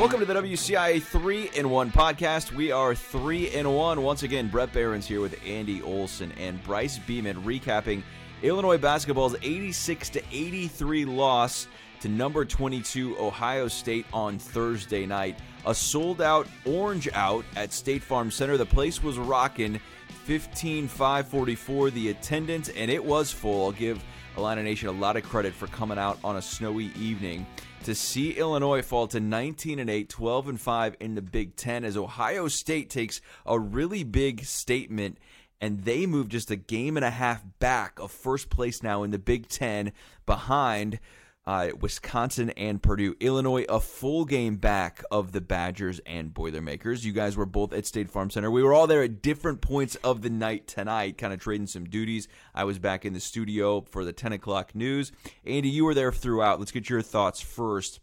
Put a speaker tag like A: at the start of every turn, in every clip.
A: Welcome to the WCIA 3 in 1 podcast. We are 3 in 1. Once again, Brett Barons here with Andy Olson and Bryce Beeman recapping Illinois basketball's 86 to 83 loss to number 22 Ohio State on Thursday night. A sold out orange out at State Farm Center. The place was rocking 15 5 44 the attendance, and it was full. I'll give Illini Nation a lot of credit for coming out on a snowy evening to see Illinois fall to 19 and 8, 12 and 5 in the Big 10 as Ohio State takes a really big statement and they move just a game and a half back of first place now in the Big 10 behind uh, Wisconsin and Purdue. Illinois, a full game back of the Badgers and Boilermakers. You guys were both at State Farm Center. We were all there at different points of the night tonight, kind of trading some duties. I was back in the studio for the 10 o'clock news. Andy, you were there throughout. Let's get your thoughts first.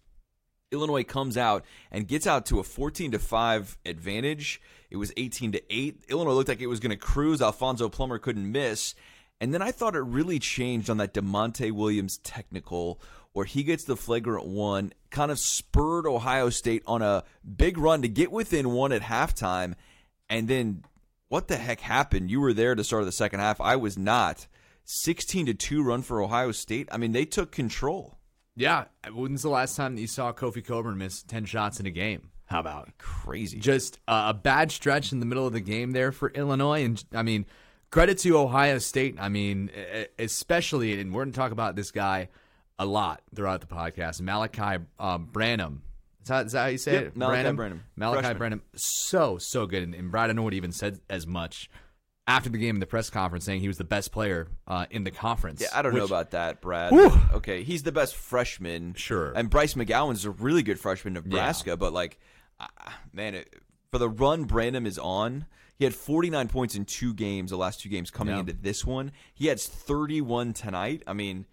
A: Illinois comes out and gets out to a 14 to 5 advantage. It was 18 to 8. Illinois looked like it was going to cruise. Alfonso Plummer couldn't miss. And then I thought it really changed on that Da'Monte Williams technical where he gets the flagrant one, kind of spurred Ohio State on a big run to get within one at halftime. And then what the heck happened? You were there to start the second half. I was not. 16 to 2 run for Ohio State. I mean, they took control.
B: Yeah. When's the last time that you saw Kofi Cockburn miss 10 shots in a game? How about?
A: Crazy.
B: Just uh, a bad stretch in the middle of the game there for Illinois. And I mean, credit to Ohio State. I mean, especially, and we're going to talk about this guy a lot throughout the podcast. Malachi um, Branham. Is that, is that how you say
A: Yep,
B: it?
A: Malachi
B: Branham?
A: Branham.
B: Malachi
A: Freshman.
B: Branham. So, so good. And, and Brad Underwood even said as much after the game in the press conference, saying he was the best player uh, in the conference.
A: Yeah, I don't know about that, Brad.
B: Whew.
A: Okay, he's the best freshman.
B: Sure.
A: And Bryce McGowens a really good freshman in Nebraska, but like, uh, man, it, for the run Branham is on, he had 49 points in two games, the last two games coming
B: Yeah.
A: into this one. He has 31 tonight. I mean,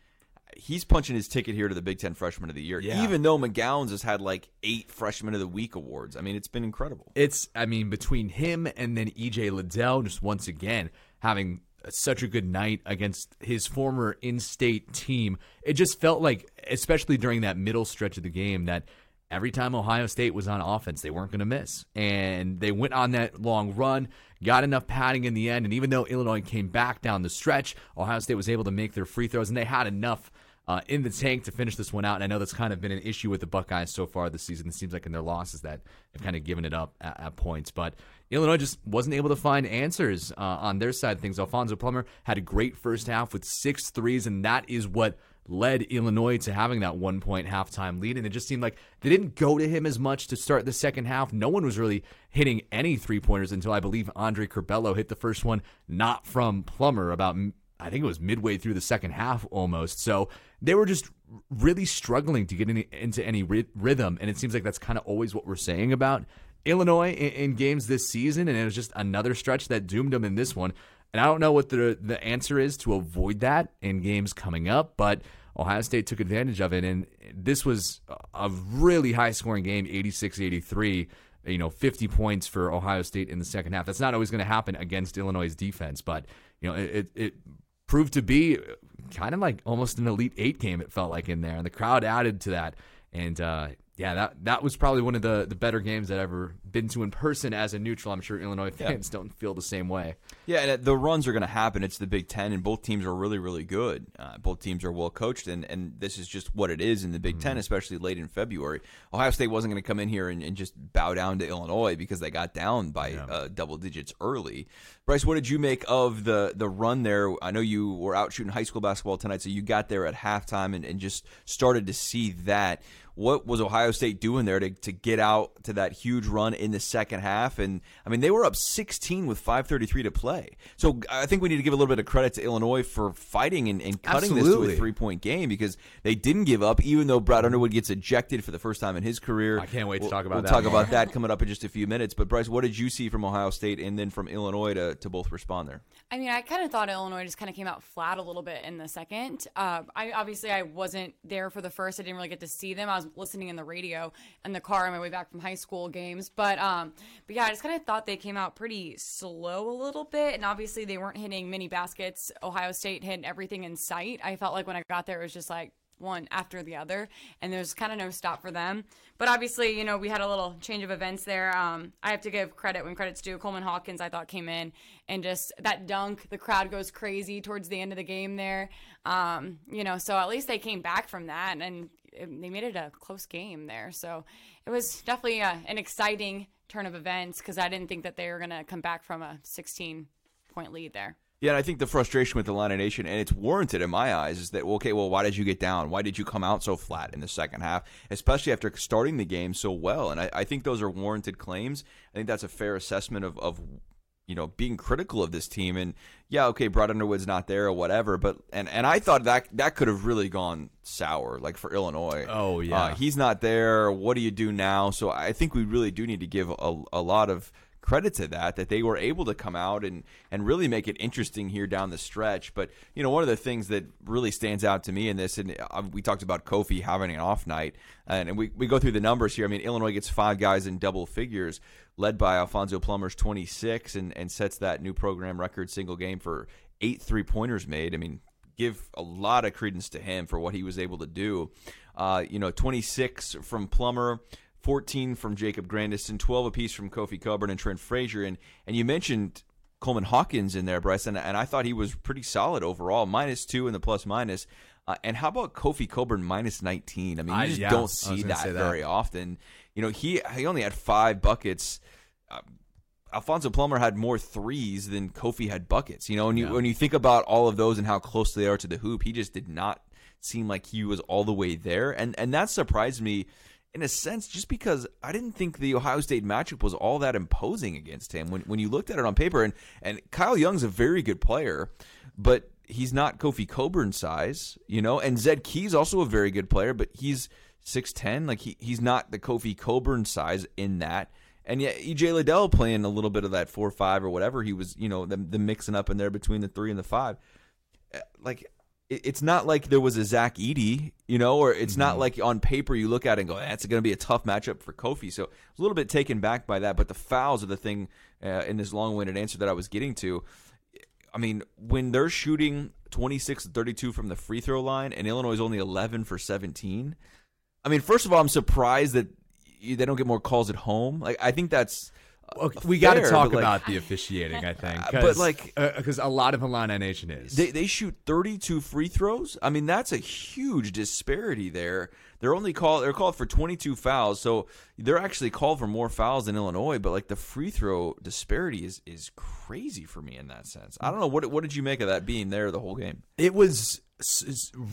A: he's punching his ticket here to the Big Ten Freshman of the Year,
B: Yeah.
A: even though McGowens has had like eight Freshman of the Week awards. I mean, it's been incredible.
B: It's, I mean, between him and then EJ Liddell, just once again having such a good night against his former in state team, it just felt like, especially during that middle stretch of the game, that every time Ohio State was on offense, they weren't going to miss. And they went on that long run, got enough padding in the end. And even though Illinois came back down the stretch, Ohio State was able to make their free throws, and they had enough uh, in the tank to finish this one out. And I know that's kind of been an issue with the Buckeyes so far this season. It seems like in their losses that they've kind of given it up at, at points. But Illinois just wasn't able to find answers uh, on their side of things. Alfonso Plummer had a great first half with six threes, and that is what led Illinois to having that one point halftime lead. And it just seemed like they didn't go to him as much to start the second half. No one was really hitting any three pointers until I believe Andre Curbelo hit the first one, not from Plummer, about I think it was midway through the second half almost. So they were just really struggling to get any, into any ry- rhythm. And it seems like that's kind of always what we're saying about Illinois in, in games this season. And it was just another stretch that doomed them in this one. And I don't know what the the answer is to avoid that in games coming up, but Ohio State took advantage of it. And this was a really high scoring game, 86 83 you know, 50 points for Ohio State in the second half. That's not always going to happen against Illinois' defense, but you know, it, it proved to be kind of like almost an elite eight game. It felt like in there, and the crowd added to that. And uh, yeah, that that was probably one of the the better games I've ever been to in person as a neutral. I'm sure Illinois fans don't feel the same way.
A: Yeah, and the runs are going to happen. It's the Big Ten, and both teams are really, really good. Uh, both teams are well coached, and, and this is just what it is in the Big Ten, especially late in February. Ohio State wasn't going to come in here and, and just bow down to Illinois because they got down by uh, double digits early. Bryce, what did you make of the the run there? I know you were out shooting high school basketball tonight, so you got there at halftime and, and just started to see that. What was Ohio State doing there to, to get out to that huge run in the second half? And I mean, they were up 16 with 5:33 to play. So I think we need to give a little bit of credit to Illinois for fighting and, and cutting this to a three point game because they didn't give up, even though Brad Underwood gets ejected for the first time in his career.
B: I can't wait to
A: We'll-
B: talk about
A: we'll
B: that
A: talk
B: more.
A: about that coming up in just a few minutes. But Bryce, what did you see from Ohio State and then from Illinois to, to both respond there?
C: I mean, I kind of thought Illinois just kind of came out flat a little bit in the second. Uh, I obviously I wasn't there for the first. I didn't really get to see them. I was listening in the radio in the car on my way back from high school games. But um, but yeah, I just kind of thought they came out pretty slow a little bit, and obviously they weren't hitting many baskets. Ohio State hit everything in sight. I felt like when I got there, it was just like one after the other, and there's kind of no stop for them. But obviously, you know, we had a little change of events there. Um, I have to give credit when credit's due. Coleman Hawkins, I thought, came in and just that dunk, the crowd goes crazy towards the end of the game there. Um, you know, so at least they came back from that and they made it a close game there. So it was definitely a, an exciting turn of events because I didn't think that they were going to come back from a 16 point lead there.
A: Yeah, and I think the frustration with the Illini Nation, and it's warranted in my eyes, is that okay, well, why did you get down? Why did you come out so flat in the second half, especially after starting the game so well? And I, I think those are warranted claims. I think that's a fair assessment of, of you know being critical of this team. And yeah, okay, Brad Underwood's not there or whatever, but and and I thought that that could have really gone sour, like for Illinois.
B: Oh yeah,
A: uh, he's not there. What do you do now? So I think we really do need to give a, a lot of credit to that that they were able to come out and and really make it interesting here down the stretch. But you know, one of the things that really stands out to me in this, and uh, we talked about Kofi having an off night, and we we go through the numbers here. I mean, Illinois gets five guys in double figures, led by Alfonso Plummer's 26, and and sets that new program record single game for eight three pointers made. I mean. Give a lot of credence to him for what he was able to do. Uh, you know, 26 from Plummer, 14 from Jacob Grandison, 12 apiece from Kofi Cockburn and Trent Frazier. And, and you mentioned Coleman Hawkins in there, Bryce, and, and I thought he was pretty solid overall, minus two in the plus minus. Uh, and how about Kofi Cockburn minus 19? I mean, you
B: I-
A: just
B: yeah,
A: don't see that,
B: that.
A: very often. You know, he he only had five buckets. Uh, Alfonso Plummer had more threes than Kofi had buckets. You know, and you,
B: Yeah.
A: when you think about all of those and how close they are to the hoop, he just did not seem like he was all the way there, and and that surprised me in a sense, just because I didn't think the Ohio State matchup was all that imposing against him when when you looked at it on paper. And and Kyle Young's a very good player, but he's not Kofi Cockburn size, you know. And Zed Key's also a very good player, but he's six ten. Like he he's not the Kofi Cockburn size in that. And yet EJ Liddell playing a little bit of that four five or whatever he was, you know, the, the mixing up in there between the three and the five. Uh, Like it's not like there was a Zach Edey, you know, or it's not like on paper you look at it and go, that's going to be a tough matchup for Kofi. So I was a little bit taken back by that. But the fouls are the thing uh, in this long winded answer that I was getting to. I mean, when they're shooting 26 32 from the free throw line and Illinois is only 11 for 17, I mean, first of all, I'm surprised that they don't get more calls at home. Like, I think that's. Uh,
B: Okay, we got to talk
A: like,
B: about the officiating. I think,
A: Uh, but, like-
B: because a lot of Illini Nation is.
A: They, they shoot 32 free throws. I mean, that's a huge disparity there. They're only called they're called for 22 fouls, so they're actually called for more fouls than Illinois. But like the free throw disparity is is crazy for me in that sense. I don't know what what did you make of that being there the whole game?
B: it was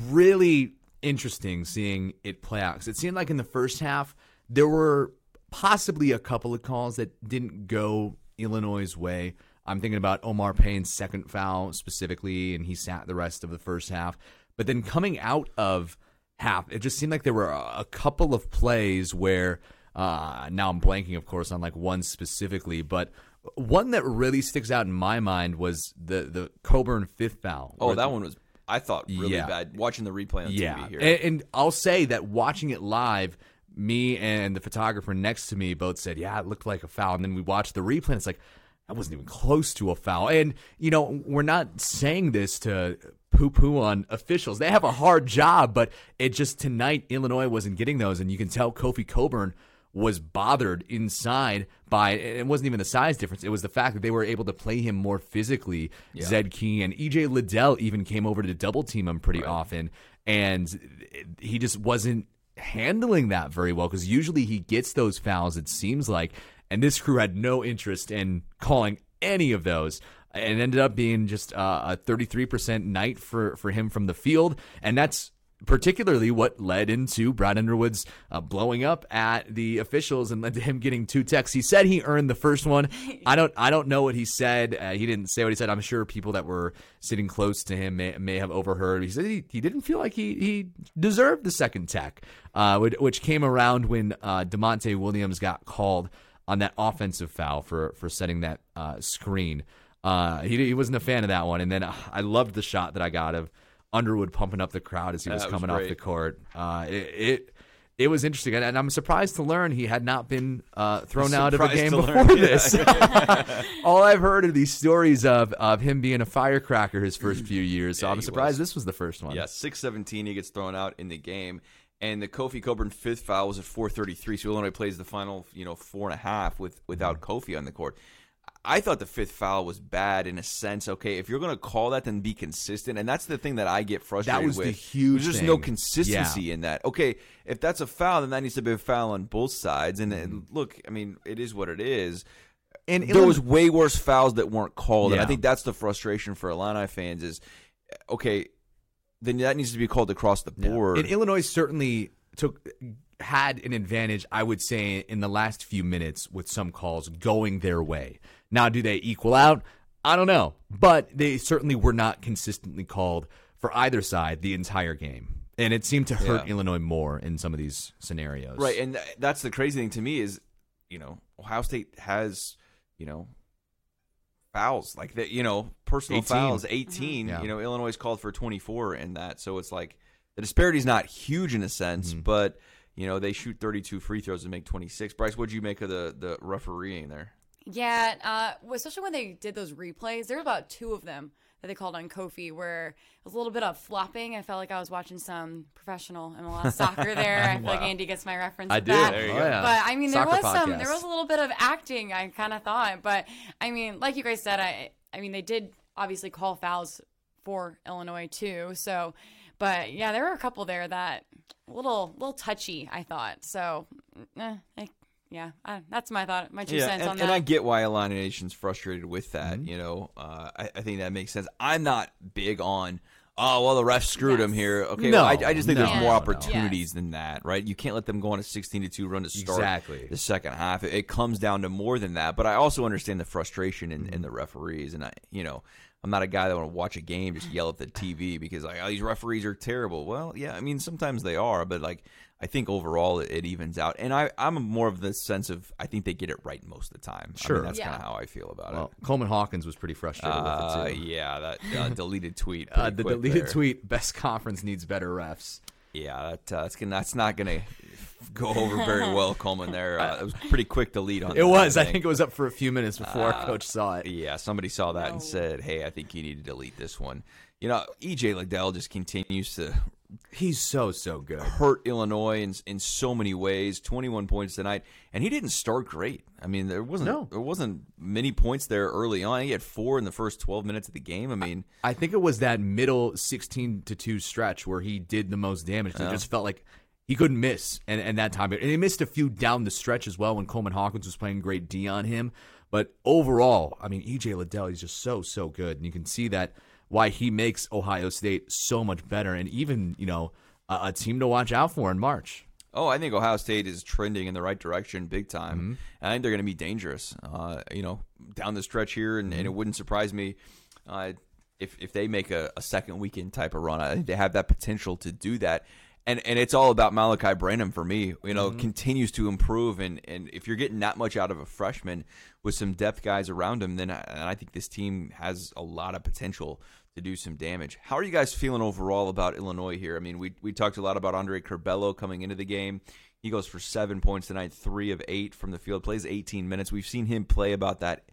B: really interesting seeing it play out because it seemed like in the first half there were possibly a couple of calls that didn't go Illinois' way. I'm thinking about Omar Payne's second foul specifically, and he sat the rest of the first half. But then coming out of half, it just seemed like there were a, couple of plays where uh, now I'm blanking, of course, on like one specifically, but one that really sticks out in my mind was the the Cockburn fifth foul.
A: Oh, that one was I thought really
B: Yeah.
A: bad watching the replay on
B: yeah,
A: TV here.
B: And, and I'll say that watching it live, me and the photographer next to me both said, "Yeah, it looked like a foul." And then we watched the replay, and it's like that wasn't even close to a foul. And you know, we're not saying this to poo-poo on officials; they have a hard job, but it just tonight Illinois wasn't getting those, and you can tell Kofi Cockburn was bothered inside by it wasn't even the size difference. It was the fact that they were able to play him more physically. Zed key and ej liddell even came over to double team him pretty often. And he just wasn't handling that very well because usually he gets those fouls it seems like and this crew had no interest in calling any of those. And ended up being just uh, a 33% night for, for him from the field and that's particularly what led into Brad Underwood's uh, blowing up at the officials and led to him getting two texts. He said he earned the first one. I don't I don't know what he said. Uh, he didn't say what he said. I'm sure people that were sitting close to him may, may have overheard. He said he, he didn't feel like he, he deserved the second tech, uh, which, came around when uh, Da'Monte Williams got called on that offensive foul for for setting that uh, screen. Uh, he, he wasn't a fan of that one, and then I loved the shot that I got of Underwood pumping up the crowd as he was
A: That was
B: coming off the court. Uh, it, it it was interesting, and, I'm surprised to learn he had not been uh, thrown out of a game before
A: learn,
B: this. All I've heard are these stories of of him being a firecracker his first few years. So
A: Yeah,
B: I'm surprised
A: was.
B: this was the first one.
A: Yeah, six seventeen. He gets thrown out in the game, and the Kofi Cockburn fifth foul was at four thirty three. So Illinois plays the final, you know, four and a half with without
B: Mm-hmm.
A: Kofi on the court. I thought the fifth foul was bad in a sense. Okay, if you're going to call that, then be consistent, and that's the thing that I get frustrated That
B: was
A: with.
B: the huge
A: There's just no consistency in that. Okay, if that's a foul, then that needs to be a foul on both sides. And,
B: Mm-hmm.
A: and look, I mean, it is what it is.
B: And
A: there
B: Illinois-
A: was way worse fouls that weren't called, and I think that's the frustration for Illini fans. Is okay, then that needs to be called across the board.
B: And Illinois certainly took had an advantage, I would say, in the last few minutes with some calls going their way. Now, do they equal out? I don't know, but they certainly were not consistently called for either side the entire game, and it seemed to hurt
A: Yeah.
B: Illinois more in some of these scenarios.
A: Right, and that's the crazy thing to me is, you know, Ohio State has, you know, fouls like that. You know, personal
B: 18.
A: fouls, 18
B: Yeah.
A: You know, Illinois is called for twenty four in that, so it's like the disparity is not huge in a sense,
B: Mm-hmm.
A: but you know they shoot thirty two free throws and make twenty six. Bryce, what would you make of the the refereeing there?
C: Yeah, uh, especially when they did those replays, there were about two of them that they called on Kofi where it was a little bit of flopping. I felt like I was watching some professional MLS soccer there. I feel like Andy gets my reference.
B: I
C: with
B: do.
C: That.
B: There you go. Oh.
C: But I mean, there
B: Soccer
C: was some, there was a little bit of acting. I kind of thought, but I mean, like you guys said, I, I mean, they did obviously call fouls for Illinois too. So, but yeah, there were a couple there that a little, little touchy. I thought so. Eh, I, yeah, I, that's my thought, my two cents
A: and,
C: on that.
A: and I get why Illini Nation's frustrated with that.
B: Mm-hmm.
A: You know, uh, I, I think that makes sense. I'm not big on. Oh well, the refs screwed him here. Okay,
B: No,
A: well, I, I just think
B: no,
A: there's more opportunities
C: Yes.
A: than that, right? You can't let them go on a 16 to two run to start
B: Exactly.
A: the second half. It, it comes down to more than that. But I also understand the frustration in,
B: Mm-hmm.
A: in the referees, and I, you know, I'm not a guy that want to watch a game just yell at the TV because like, oh, these referees are terrible. Well, yeah, I mean sometimes they are, but like I think overall it, it evens out. And I, I'm more of the sense of I think they get it right most of the time. I
B: Sure.
A: mean, that's
C: Yeah.
A: kind of how I feel about
B: Well,
A: it.
B: Coleman Hawkins was pretty frustrated
A: Uh,
B: with it too.
A: yeah, that uh, deleted tweet.
B: Uh, the
A: quick
B: deleted
A: there.
B: tweet: "Best conference needs better refs."
A: Yeah, that, uh, that's gonna, that's not gonna go over very well, Coleman. There, uh, it was pretty quick delete on.
B: It
A: that,
B: was. I think it was up for a few minutes before
A: Uh,
B: our coach saw it.
A: Yeah, somebody saw that and said, "Hey, I think you need to delete this one." You know, EJ Liddell just continues to
B: He's so so good.
A: hurt Illinois in in so many ways. Twenty one points tonight, and he didn't start great. I mean, there wasn't
B: No.
A: there wasn't many points there early on. He had four in the first twelve minutes of the game. I mean,
B: I think it was that middle 16 to 2 stretch where he did the most damage. It just felt like he couldn't miss and, and that time. And he missed a few down the stretch as well when Coleman Hawkins was playing great D on him. But overall, I mean, EJ Liddell, he's just so, so good. And you can see that why he makes Ohio State so much better and even, you know, a, a team to watch out for in March.
A: Oh, I think Ohio State is trending in the right direction big time.
B: Mm-hmm.
A: And I think they're going to be dangerous, uh, you know, down the stretch here. And,
B: Mm-hmm.
A: and it wouldn't surprise me uh, if, if they make a, a second weekend type of run. I think they have that potential to do that. And and it's all about Malachi Branham for me. You know, continues to improve. And, and if you're getting that much out of a freshman with some depth guys around him, then I, and I think this team has a lot of potential to do some damage. How are you guys feeling overall about Illinois here? I mean, we we talked a lot about Andre Curbelo coming into the game. He goes for seven points tonight, three of eight from the field, plays 18 minutes. We've seen him play about that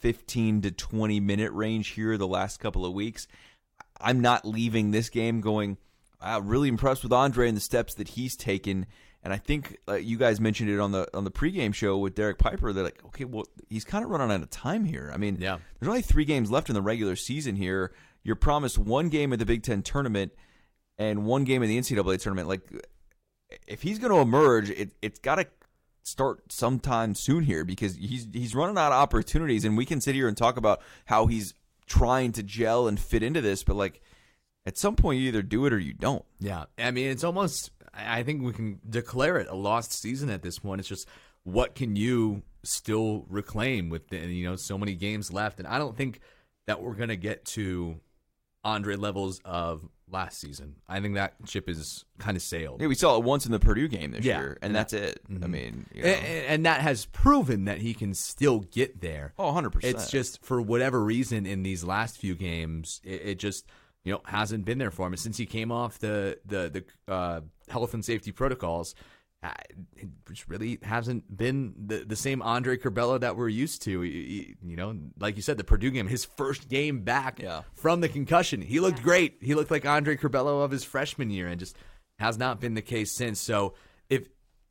A: 15 to 20 minute range here the last couple of weeks. I'm not leaving this game going, wow, really impressed with Andre and the steps that he's taken. And I think uh, you guys mentioned it on the on the pregame show with Derek Piper. They're like, okay, well, he's kind of running out of time here. I mean,
B: Yeah.
A: there's only three games left in the regular season here. You're promised one game at the Big Ten tournament and one game in the NCAA tournament. Like, if he's going to emerge, it, it's got to start sometime soon here because he's he's running out of opportunities. And we can sit here and talk about how he's trying to gel and fit into this, but like at some point, you either do it or you don't.
B: Yeah, I mean, it's almost. I think we can declare it a lost season at this point. It's just what can you still reclaim with the, you know so many games left, and I don't think that we're gonna get to Andre levels of last season. I think that ship is kind of sailed.
A: Yeah, we saw it once in the Purdue game this
B: Yeah.
A: year, and that's it. I mm-hmm. mean, you know.
B: A- a- and, that has proven that he can still get there.
A: oh, 100 percent.
B: It's just for whatever reason in these last few games, it, it just you know, hasn't been there for him since he came off the the the uh, health and safety protocols. Uh, it really hasn't been the, the same Andre Curbelo that we're used to. You, you know, like you said, the Purdue game, his first game back
A: Yeah.
B: from the concussion, he looked great. He looked like Andre Curbelo of his freshman year, and just has not been the case since. So if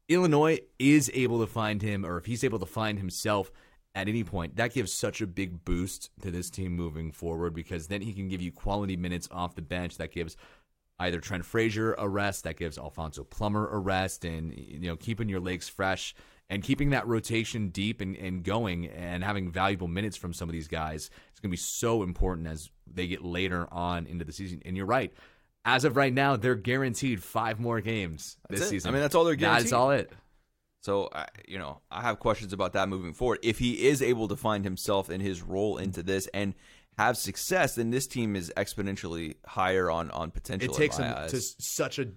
B: Illinois is able to find him, or if he's able to find himself at any point, that gives such a big boost to this team moving forward because then he can give you quality minutes off the bench. That gives either Trent Frazier a rest, that gives Alfonso Plummer a rest, and you know keeping your legs fresh and keeping that rotation deep and, and going and having valuable minutes from some of these guys is going to be so important as they get later on into the season. And you're right. As of right now, they're guaranteed five more games this
A: it.
B: season.
A: I mean, that's all they're guaranteed.
B: is all it.
A: So, I you know, I have questions about that moving forward. If he is able to find himself in his role into this and have success, then this team is exponentially higher on on potential.
B: It takes him
A: eyes.
B: to such a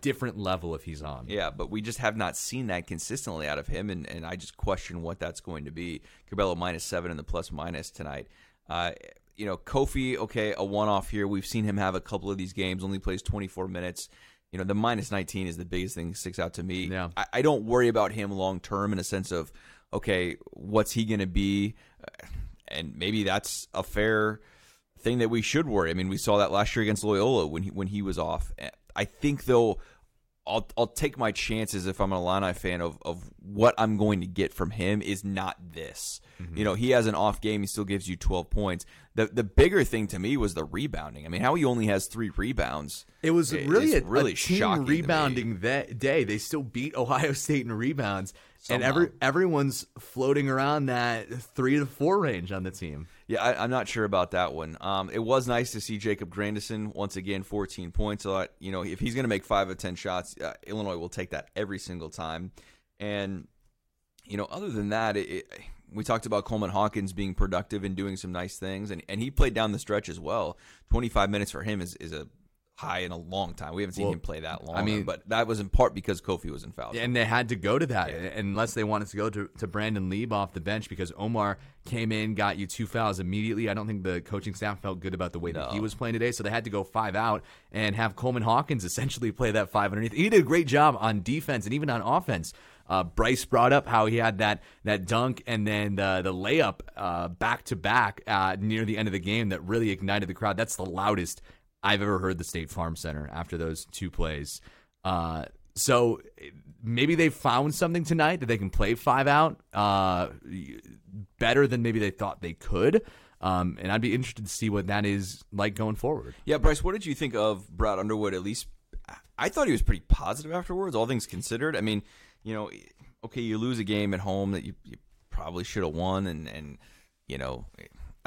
B: different level if he's on.
A: Yeah, but we just have not seen that consistently out of him, and, and I just question what that's going to be. Curbelo minus seven in the plus minus tonight. Uh, you know, Kofi, okay, a one off here. We've seen him have a couple of these games, only plays 24 minutes. You know, the minus 19 is the biggest thing that sticks out to me.
B: Yeah.
A: I, I don't worry about him long term in a sense of, okay, what's he going to be? Uh, And maybe that's a fair thing that we should worry. I mean, we saw that last year against Loyola when he when he was off. I think though, I'll I'll take my chances if I'm an Illini fan of of what I'm going to get from him is not this. Mm-hmm. You know, he has an off game, he still gives you 12 points. The the bigger thing to me was the rebounding. I mean, how he only has three rebounds.
B: It was really a,
A: really
B: a
A: shocking
B: rebounding that day. They still beat Ohio State in rebounds, and every everyone's floating around that three to four range on the team.
A: Yeah, I, I'm not sure about that one. Um, it was nice to see Jacob Grandison once again, 14 points. You know, if he's going to make five of 10 shots, uh, Illinois will take that every single time. And you know, other than that, it, it, we talked about Coleman Hawkins being productive and doing some nice things, and, and he played down the stretch as well. 25 minutes for him is, is a high in a long time. We haven't seen
B: Well,
A: him play that long.
B: I mean-
A: but that was in part because Kofi was in foul.
B: And they had to go to that unless they wanted to go to, to Brandon Lieb off the bench because Omar came in, got you two fouls immediately. I don't think the coaching staff felt good about the way that he was playing today, so they had to go five out and have Coleman Hawkins essentially play that five underneath. He did a great job on defense and even on offense. Uh, Bryce brought up how he had that that dunk and then the the layup uh, back to back uh, near the end of the game that really ignited the crowd. That's the loudest I've ever heard the State Farm Center after those two plays. Uh, so maybe they found something tonight that they can play five out uh, better than maybe they thought they could. Um, and I'd be interested to see what that is like going forward.
A: Yeah, Bryce, what did you think of Brad Underwood? At least, I thought he was pretty positive afterwards. All things considered, I mean, you know, okay, you lose a game at home that you, you probably should have won, and and you know,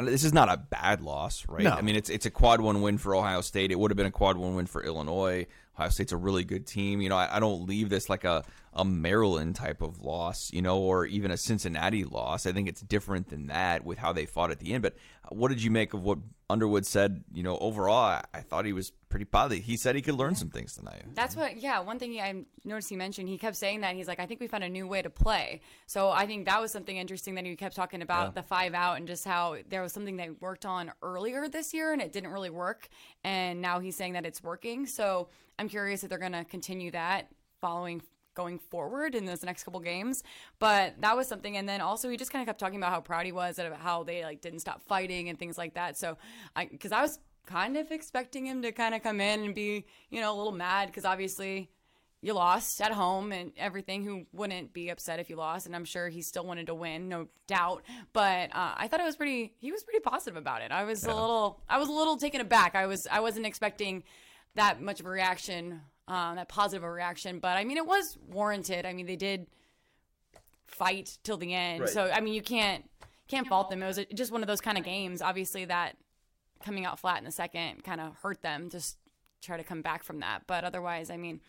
A: this is not a bad loss, right?
B: No.
A: I mean, it's it's a quad one win for Ohio State. It would have been a quad one win for Illinois. Ohio State's a really good team. You know, I, I don't leave this like a, a Maryland type of loss, you know, or even a Cincinnati loss. I think it's different than that with how they fought at the end. But what did you make of what Underwood said? You know, overall, I, I thought he was pretty positive. He said he could learn some things tonight.
C: That's what, yeah. One thing I noticed he mentioned, he kept saying that he's like, I think we found a new way to play. So I think that was something interesting that he kept talking about the five out and just how there was something they worked on earlier this year and it didn't really work. And now he's saying that it's working. So I'm curious if they're going to continue that following going forward in those next couple games. But that was something. And then also he just kind of kept talking about how proud he was and how they like didn't stop fighting and things like that. So I, cause I was kind of expecting him to kind of come in and be, you know, a little mad because obviously you lost at home and everything. Who wouldn't be upset if you lost? And I'm sure he still wanted to win, no doubt. But uh, I thought it was pretty. He was pretty positive about it. I was a little. I was a little taken aback. I was. I wasn't expecting that much of a reaction, uh, that positive a reaction. But I mean, it was warranted. I mean, they did fight till the end. So I mean, you can't can't fault them. It was just one of those kind of games. Obviously, that coming out flat in the second kind of hurt them. Just try to come back from that. But otherwise, I mean,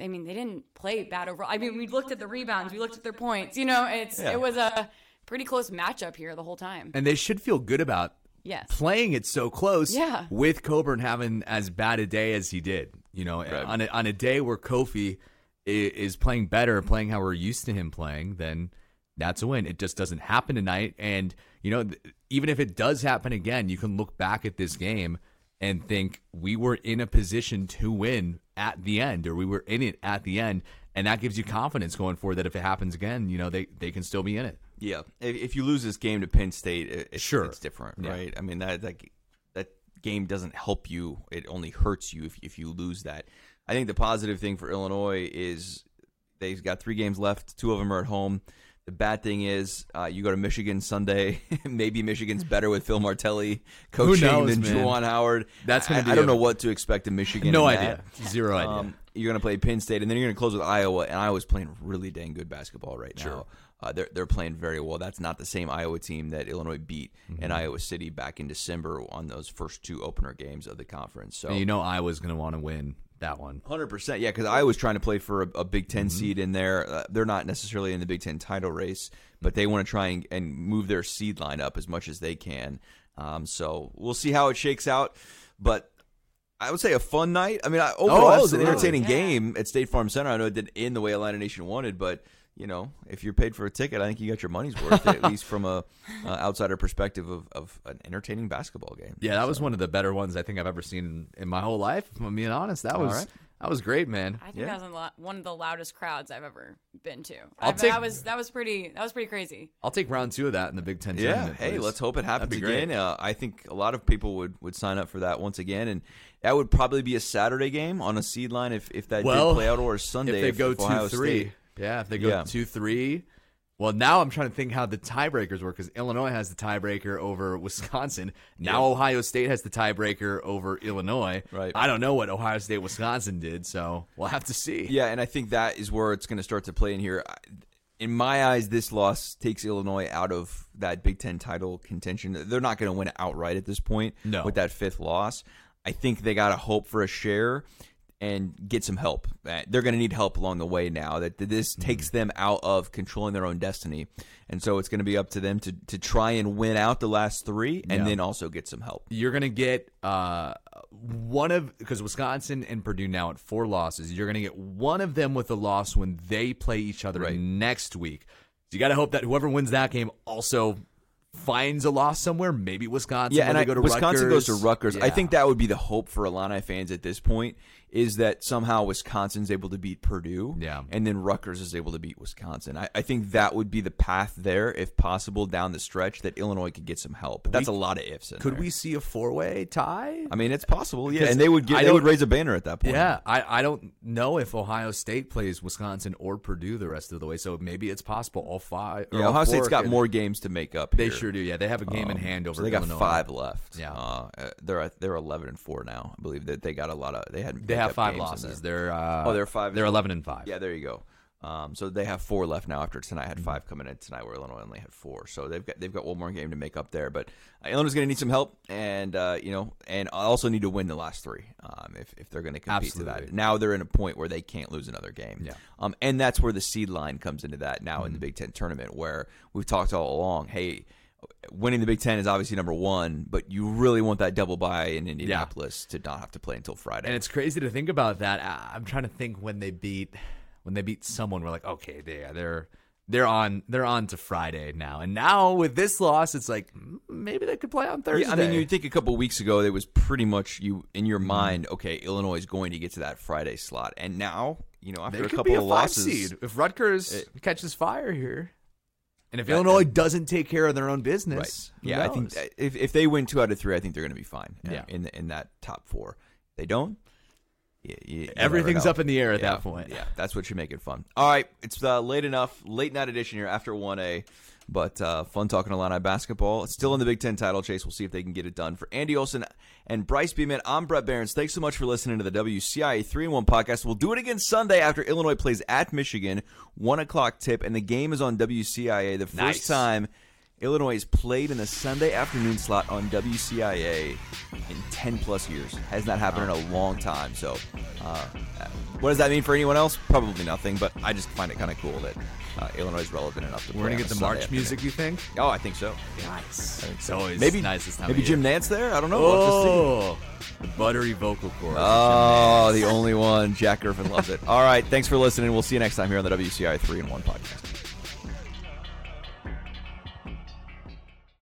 C: I mean, they didn't play bad overall. I mean, we looked at the rebounds, we looked at their points. You know, it's
A: Yeah.
C: it was a pretty close matchup here the whole time.
B: And they should feel good about
C: Yes.
B: playing it so close
C: Yeah.
B: with Cockburn having as bad a day as he did. You know, on, a, on a day where Kofi is playing better, playing how we're used to him playing, then that's a win. It just doesn't happen tonight. And, you know, even if it does happen again, you can look back at this game and think we were in a position to win at the end, or we were in it at the end, and that gives you confidence going forward that if it happens again, you know they they can still be in it.
A: Yeah, if, if you lose this game to Penn State, it's,
B: Sure.
A: it's different,
B: Yeah.
A: right? I mean that that that game doesn't help you; it only hurts you if if you lose that. I think the positive thing for Illinois is they've got three games left. Two of them are at home. The bad thing is uh, you go to Michigan Sunday. Maybe Michigan's better with Phil Martelli coaching
B: knows,
A: than
B: man?
A: Juwan Howard.
B: That's gonna
A: I,
B: be
A: I don't know what to expect in Michigan.
B: No
A: in
B: idea,
A: that.
B: zero idea.
A: Um, you're going to play Penn State, and then you're going to close with Iowa. And Iowa's playing really dang good basketball right now. Uh, they're they're playing very well. That's not the same Iowa team that Illinois beat
B: Mm-hmm.
A: in Iowa City back in December on those first two opener games of the conference. So
B: And you know Iowa's going to want to win that one.
A: Hundred percent, yeah. Because I was trying to play for a, a Big 10
B: Mm-hmm.
A: seed in there. Uh, they're not necessarily in the Big Ten title race, but they want to try and, and move their seed line up as much as they can. Um, so we'll see how it shakes out. But I would say a fun night. I mean, I, overall, it was an entertaining
C: Yeah.
A: game at State Farm Center. I know it didn't end the way Atlanta Nation wanted, but you know, if you're paid for a ticket, I think you got your money's worth, at least from a uh, outsider perspective of, of an entertaining basketball game.
B: Yeah, that was one of the better ones I think I've ever seen in my whole life. If I'm being honest, that was
A: right.
B: that was great, man.
C: I think
A: Yeah.
C: that was a one of the loudest crowds I've ever been to.
B: I'll
C: I,
B: take-
C: that was that was pretty that was pretty crazy.
B: I'll take round two of that in the Big Ten
A: Yeah,
B: tournament.
A: hey, let's hope it happens
B: That'd be great.
A: again. Uh, I think a lot of people would, would sign up for that once again, and that would probably be a Saturday game on a seed line if, if that
B: Well,
A: did play out, or a Sunday
B: if they go
A: Ohio
B: two three.
A: State.
B: Yeah, if they go
A: Yeah.
B: two three. Well, now I'm trying to think how the tiebreakers work because Illinois has the tiebreaker over Wisconsin. Now
A: Yeah.
B: Ohio State has the tiebreaker over Illinois.
A: Right.
B: I don't know what Ohio State Wisconsin did, so we'll have to see.
A: Yeah, and I think that is where it's going to start to play in here. In my eyes, this loss takes Illinois out of that Big Ten title contention. They're not going to win outright at this point
B: No.
A: with that fifth loss. I think they got to hope for a share and get some help. Uh, They're going to need help along the way now. That this
B: Mm-hmm.
A: takes them out of controlling their own destiny, and so it's going to be up to them to to try and win out the last three, and
B: Yeah.
A: then also get some help.
B: You're gonna get uh, one of because Wisconsin and Purdue now at four losses. You're gonna get one of them with a loss when they play each other
A: Right.
B: next week. So you got to hope that whoever wins that game also finds a loss somewhere. Maybe Wisconsin.
A: Yeah, and I,
B: go to
A: Wisconsin goes to Rutgers. I think that would be the hope for Illini fans at this point is that somehow Wisconsin's able to beat Purdue,
B: Yeah.
A: and then Rutgers is able to beat Wisconsin. I, I think that would be the path there, if possible, down the stretch that Illinois could get some help. But that's a lot of ifs. In
B: Could
A: there.
B: we see a four way tie?
A: I mean, it's possible. Yeah, and they would get they would raise a banner at that point.
B: Yeah, I, I don't know if Ohio State plays Wisconsin or Purdue the rest of the way, so maybe it's possible all five. or
A: Yeah,
B: all
A: Ohio State's got more games to make up.
B: They
A: here.
B: sure do. Yeah, they have a game in
A: Um,
B: hand over.
A: So they got
B: Illinois.
A: five left.
B: Yeah.
A: uh, uh, they're they're eleven and four now. I believe that they got a lot of they had
B: They have five losses. They're uh,
A: Oh, they're five-
B: They're eleven and five.
A: Yeah, there you go. Um, so they have four left now. After tonight,
B: Mm-hmm.
A: had five coming in tonight, where Illinois only had four. So they've got they've got one more game to make up there. But uh, Illinois going to need some help, and uh, you know, and also need to win the last three um, if if they're going to compete to that. Now they're in a point where they can't lose another game.
B: Yeah. Mm-hmm.
A: Um, and that's where the seed line comes into that now in the Big Ten tournament, where we've talked all along. Hey. Winning the Big Ten is obviously number one, but you really want that double bye in Indianapolis to not have to play until Friday.
B: And it's crazy to think about that. I'm trying to think when they beat when they beat someone. We're like, okay, they, they're they're on they're on to Friday now. And now with this loss, it's like mm, maybe they could play on Thursday.
A: Yeah, I mean, you think a couple weeks ago it was pretty much you in your mind. Okay, Illinois is going to get to that Friday slot, and now you know after
B: they
A: a couple
B: be a
A: of losses,
B: seed if Rutgers catches fire here. And if
A: Yeah,
B: Illinois
A: and-
B: doesn't take care of their own business,
A: right? Yeah, I think if if they win two out of three, I think they're going to be fine. uh,
B: Yeah.
A: in in that top four. They don't. y- y- you
B: everything's up in the air at
A: yeah,
B: that point.
A: Yeah, that's what should make it fun. All right, it's uh, late enough, late night edition here after one A, but uh, fun talking Illini basketball. It's still in the Big Ten title chase. We'll see if they can get it done. For Andy Olson and Bryce Beeman, I'm Brett Barons. Thanks so much for listening to the WCIA three and one podcast. We'll do it again Sunday after Illinois plays at Michigan, one o'clock tip, and the game is on WCIA. The first
B: Nice.
A: time. Illinois has played in the Sunday afternoon slot on WCIA in 10 plus years. Has not happened in a long time. So, uh, what does that mean for anyone else? Probably nothing, but I just find it kind of cool that uh, Illinois is relevant enough to
B: We're
A: play
B: gonna get the
A: Sunday
B: March
A: afternoon.
B: music. You think?
A: Oh, I think so.
B: Nice. It's always
A: Maybe
B: nice this time.
A: Maybe Jim. Nantz there. I don't know. We'll have to see.
B: Oh, the buttery vocal chorus.
A: Oh, the only one. Jack Griffin loves it. All right. Thanks for listening. We'll see you next time here on the WCI 3 and 1 podcast.